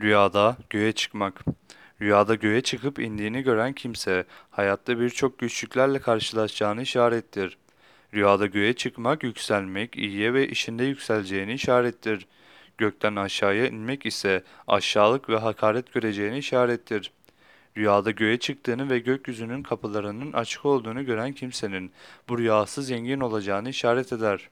Rüyada göğe çıkmak. Rüyada göğe çıkıp indiğini gören kimse hayatta birçok güçlüklerle karşılaşacağını işarettir. Rüyada göğe çıkmak yükselmek, iyiye ve işinde yükseleceğini işarettir. Gökten aşağıya inmek ise aşağılık ve hakaret göreceğini işarettir. Rüyada göğe çıktığını ve gökyüzünün kapılarının açık olduğunu gören kimsenin bu rüyası zengin olacağını işaret eder.